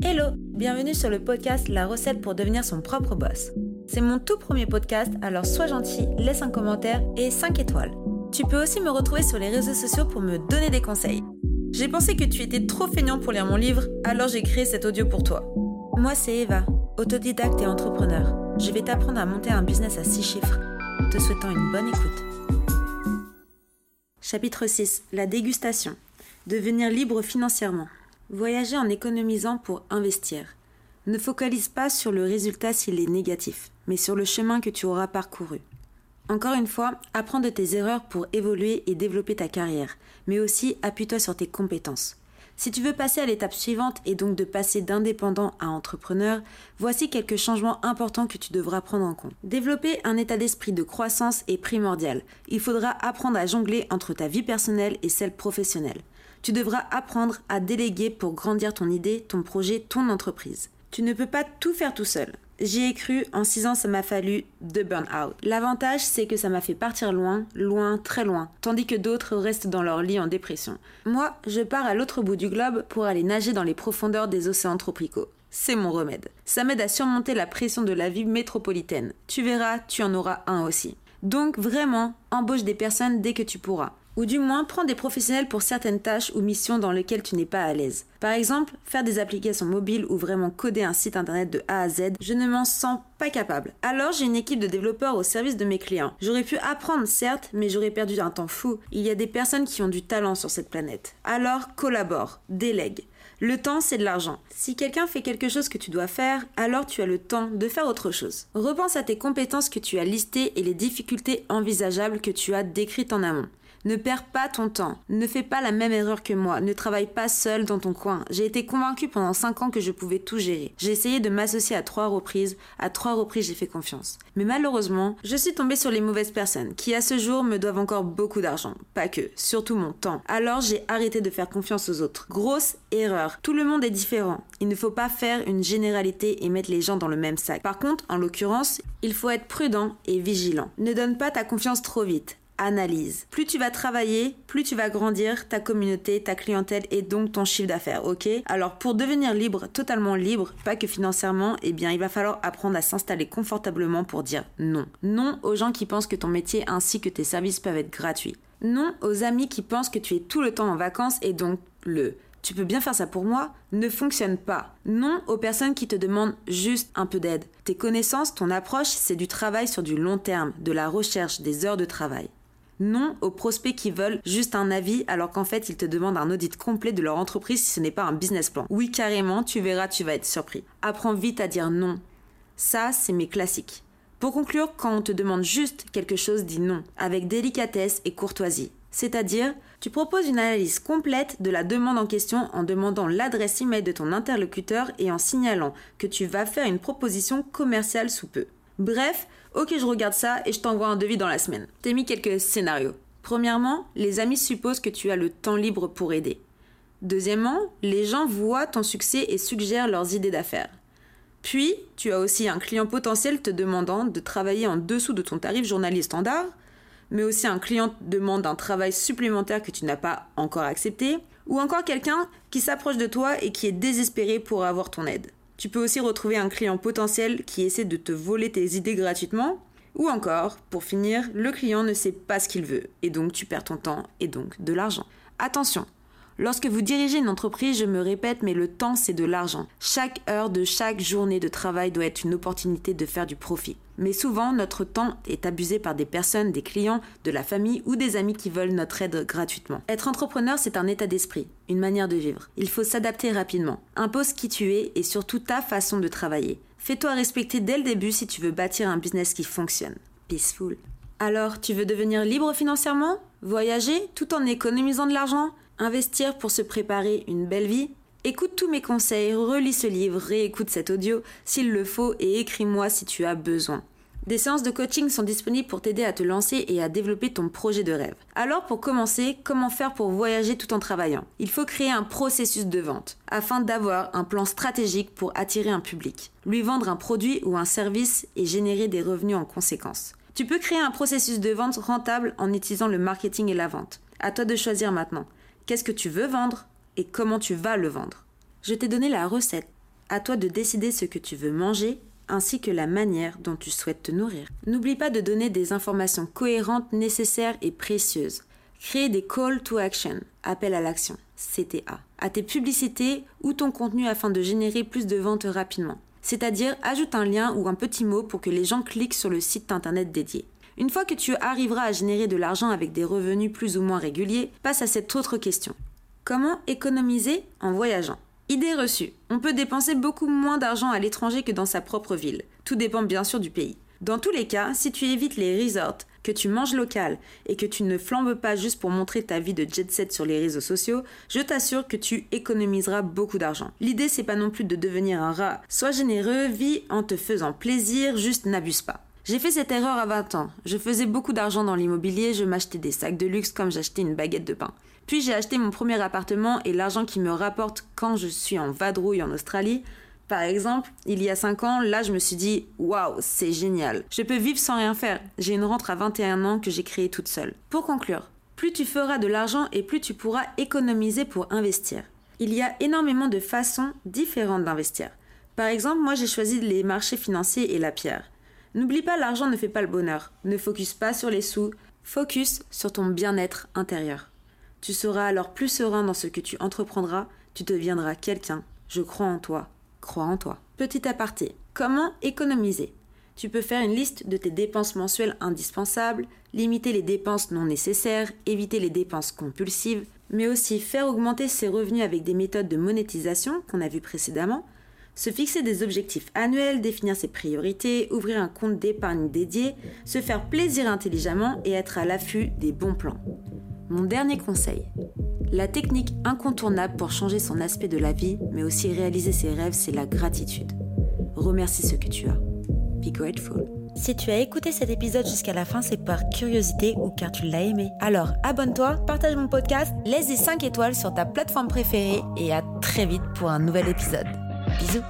Hello, bienvenue sur le podcast La recette pour devenir son propre boss. C'est mon tout premier podcast, alors sois gentil, laisse un commentaire et 5 étoiles. Tu peux aussi me retrouver sur les réseaux sociaux pour me donner des conseils. J'ai pensé que tu étais trop feignant pour lire mon livre, alors j'ai créé cet audio pour toi. Moi c'est Eva, autodidacte et entrepreneur. Je vais t'apprendre à monter un business à 6 chiffres. Te souhaitant une bonne écoute. Chapitre 6. La dégustation. Devenir libre financièrement. Voyager en économisant pour investir. Ne focalise pas sur le résultat s'il est négatif, mais sur le chemin que tu auras parcouru. Encore une fois, apprends de tes erreurs pour évoluer et développer ta carrière, mais aussi appuie-toi sur tes compétences. Si tu veux passer à l'étape suivante et donc de passer d'indépendant à entrepreneur, voici quelques changements importants que tu devras prendre en compte. Développer un état d'esprit de croissance est primordial. Il faudra apprendre à jongler entre ta vie personnelle et celle professionnelle. Tu devras apprendre à déléguer pour grandir ton idée, ton projet, ton entreprise. Tu ne peux pas tout faire tout seul. J'y ai cru, en 6 ans ça m'a fallu de burn-out. L'avantage c'est que ça m'a fait partir loin, loin, très loin, tandis que d'autres restent dans leur lit en dépression. Moi, je pars à l'autre bout du globe pour aller nager dans les profondeurs des océans tropicaux. C'est mon remède. Ça m'aide à surmonter la pression de la vie métropolitaine. Tu verras, tu en auras un aussi. Donc vraiment, embauche des personnes dès que tu pourras ou du moins prends des professionnels pour certaines tâches ou missions dans lesquelles tu n'es pas à l'aise. Par exemple, faire des applications mobiles ou vraiment coder un site internet de A à Z, je ne m'en sens pas capable. Alors j'ai une équipe de développeurs au service de mes clients. J'aurais pu apprendre certes, mais j'aurais perdu un temps fou. Il y a des personnes qui ont du talent sur cette planète. Alors collabore, délègue. Le temps, c'est de l'argent. Si quelqu'un fait quelque chose que tu dois faire, alors tu as le temps de faire autre chose. Repense à tes compétences que tu as listées et les difficultés envisageables que tu as décrites en amont. Ne perds pas ton temps. Ne fais pas la même erreur que moi. Ne travaille pas seul dans ton coin. J'ai été convaincue pendant 5 ans que je pouvais tout gérer. J'ai essayé de m'associer à trois reprises. À trois reprises, j'ai fait confiance. Mais malheureusement, je suis tombée sur les mauvaises personnes qui, à ce jour, me doivent encore beaucoup d'argent. Pas que, surtout mon temps. Alors, j'ai arrêté de faire confiance aux autres. Grosse erreur. Tout le monde est différent. Il ne faut pas faire une généralité et mettre les gens dans le même sac. Par contre, en l'occurrence, il faut être prudent et vigilant. Ne donne pas ta confiance trop vite analyse. Plus tu vas travailler, plus tu vas grandir ta communauté, ta clientèle et donc ton chiffre d'affaires, ok? Alors pour devenir libre, totalement libre, pas que financièrement, eh bien il va falloir apprendre à s'installer confortablement pour dire non. Non aux gens qui pensent que ton métier ainsi que tes services peuvent être gratuits. Non aux amis qui pensent que tu es tout le temps en vacances et donc le tu peux bien faire ça pour moi, ne fonctionne pas. Non aux personnes qui te demandent juste un peu d'aide. Tes connaissances, ton approche, c'est du travail sur du long terme, de la recherche, des heures de travail. Non aux prospects qui veulent juste un avis alors qu'en fait ils te demandent un audit complet de leur entreprise si ce n'est pas un business plan. Oui carrément, tu verras, tu vas être surpris. Apprends vite à dire non. Ça, c'est mes classiques. Pour conclure, quand on te demande juste quelque chose, dis non, avec délicatesse et courtoisie. C'est-à-dire, tu proposes une analyse complète de la demande en question en demandant l'adresse email de ton interlocuteur et en signalant que tu vas faire une proposition commerciale sous peu. Bref, ok je regarde ça et je t'envoie un devis dans la semaine. T'ai mis quelques scénarios. Premièrement, les amis supposent que tu as le temps libre pour aider. Deuxièmement, les gens voient ton succès et suggèrent leurs idées d'affaires. Puis, tu as aussi un client potentiel te demandant de travailler en dessous de ton tarif journalier standard, mais aussi un client demande un travail supplémentaire que tu n'as pas encore accepté, ou encore quelqu'un qui s'approche de toi et qui est désespéré pour avoir ton aide. Tu peux aussi retrouver un client potentiel qui essaie de te voler tes idées gratuitement. Ou encore, pour finir, le client ne sait pas ce qu'il veut, et donc tu perds ton temps et donc de l'argent. Attention, Lorsque vous dirigez une entreprise, je me répète, mais le temps, c'est de l'argent. Chaque heure de chaque journée de travail doit être une opportunité de faire du profit. Mais souvent, notre temps est abusé par des personnes, des clients, de la famille ou des amis qui veulent notre aide gratuitement. Être entrepreneur, c'est un état d'esprit, une manière de vivre. Il faut s'adapter rapidement. Impose qui tu es et surtout ta façon de travailler. Fais-toi respecter dès le début si tu veux bâtir un business qui fonctionne. Peaceful. Alors, tu veux devenir libre financièrement? Voyager? Tout en économisant de l'argent? Investir pour se préparer une belle vie Écoute tous mes conseils, relis ce livre, réécoute cet audio s'il le faut et écris-moi si tu as besoin. Des séances de coaching sont disponibles pour t'aider à te lancer et à développer ton projet de rêve. Alors pour commencer, comment faire pour voyager tout en travaillant? Il faut créer un processus de vente afin d'avoir un plan stratégique pour attirer un public, lui vendre un produit ou un service et générer des revenus en conséquence. Tu peux créer un processus de vente rentable en utilisant le marketing et la vente. À toi de choisir maintenant. Qu'est-ce que tu veux vendre et comment tu vas le vendre? Je t'ai donné la recette. À toi de décider ce que tu veux manger ainsi que la manière dont tu souhaites te nourrir. N'oublie pas de donner des informations cohérentes, nécessaires et précieuses. Créer des call to action, appel à l'action, CTA, à tes publicités ou ton contenu afin de générer plus de ventes rapidement. C'est-à-dire ajoute un lien ou un petit mot pour que les gens cliquent sur le site internet dédié. Une fois que tu arriveras à générer de l'argent avec des revenus plus ou moins réguliers, passe à cette autre question. Comment économiser en voyageant? Idée reçue. On peut dépenser beaucoup moins d'argent à l'étranger que dans sa propre ville. Tout dépend bien sûr du pays. Dans tous les cas, si tu évites les resorts, que tu manges local et que tu ne flambes pas juste pour montrer ta vie de jet set sur les réseaux sociaux, je t'assure que tu économiseras beaucoup d'argent. L'idée c'est pas non plus de devenir un rat. Sois généreux, vis en te faisant plaisir, juste n'abuse pas. J'ai fait cette erreur à 20 ans. Je faisais beaucoup d'argent dans l'immobilier, je m'achetais des sacs de luxe comme j'achetais une baguette de pain. Puis j'ai acheté mon premier appartement et l'argent qui me rapporte quand je suis en vadrouille en Australie. Par exemple, il y a 5 ans, là je me suis dit waouh, c'est génial. Je peux vivre sans rien faire. J'ai une rentre à 21 ans que j'ai créée toute seule. Pour conclure, plus tu feras de l'argent et plus tu pourras économiser pour investir. Il y a énormément de façons différentes d'investir. Par exemple, moi j'ai choisi les marchés financiers et la pierre. N'oublie pas, l'argent ne fait pas le bonheur. Ne focus pas sur les sous, focus sur ton bien-être intérieur. Tu seras alors plus serein dans ce que tu entreprendras, tu deviendras quelqu'un. Je crois en toi, crois en toi. Petit aparté, comment économiser? Tu peux faire une liste de tes dépenses mensuelles indispensables, limiter les dépenses non nécessaires, éviter les dépenses compulsives, mais aussi faire augmenter ses revenus avec des méthodes de monétisation qu'on a vues précédemment, se fixer des objectifs annuels, définir ses priorités, ouvrir un compte d'épargne dédié, se faire plaisir intelligemment et être à l'affût des bons plans. Mon dernier conseil. La technique incontournable pour changer son aspect de la vie, mais aussi réaliser ses rêves, c'est la gratitude. Remercie ce que tu as. Be grateful. Si tu as écouté cet épisode jusqu'à la fin, c'est par curiosité ou car tu l'as aimé. Alors abonne-toi, partage mon podcast, laisse des 5 étoiles sur ta plateforme préférée et à très vite pour un nouvel épisode. Bisous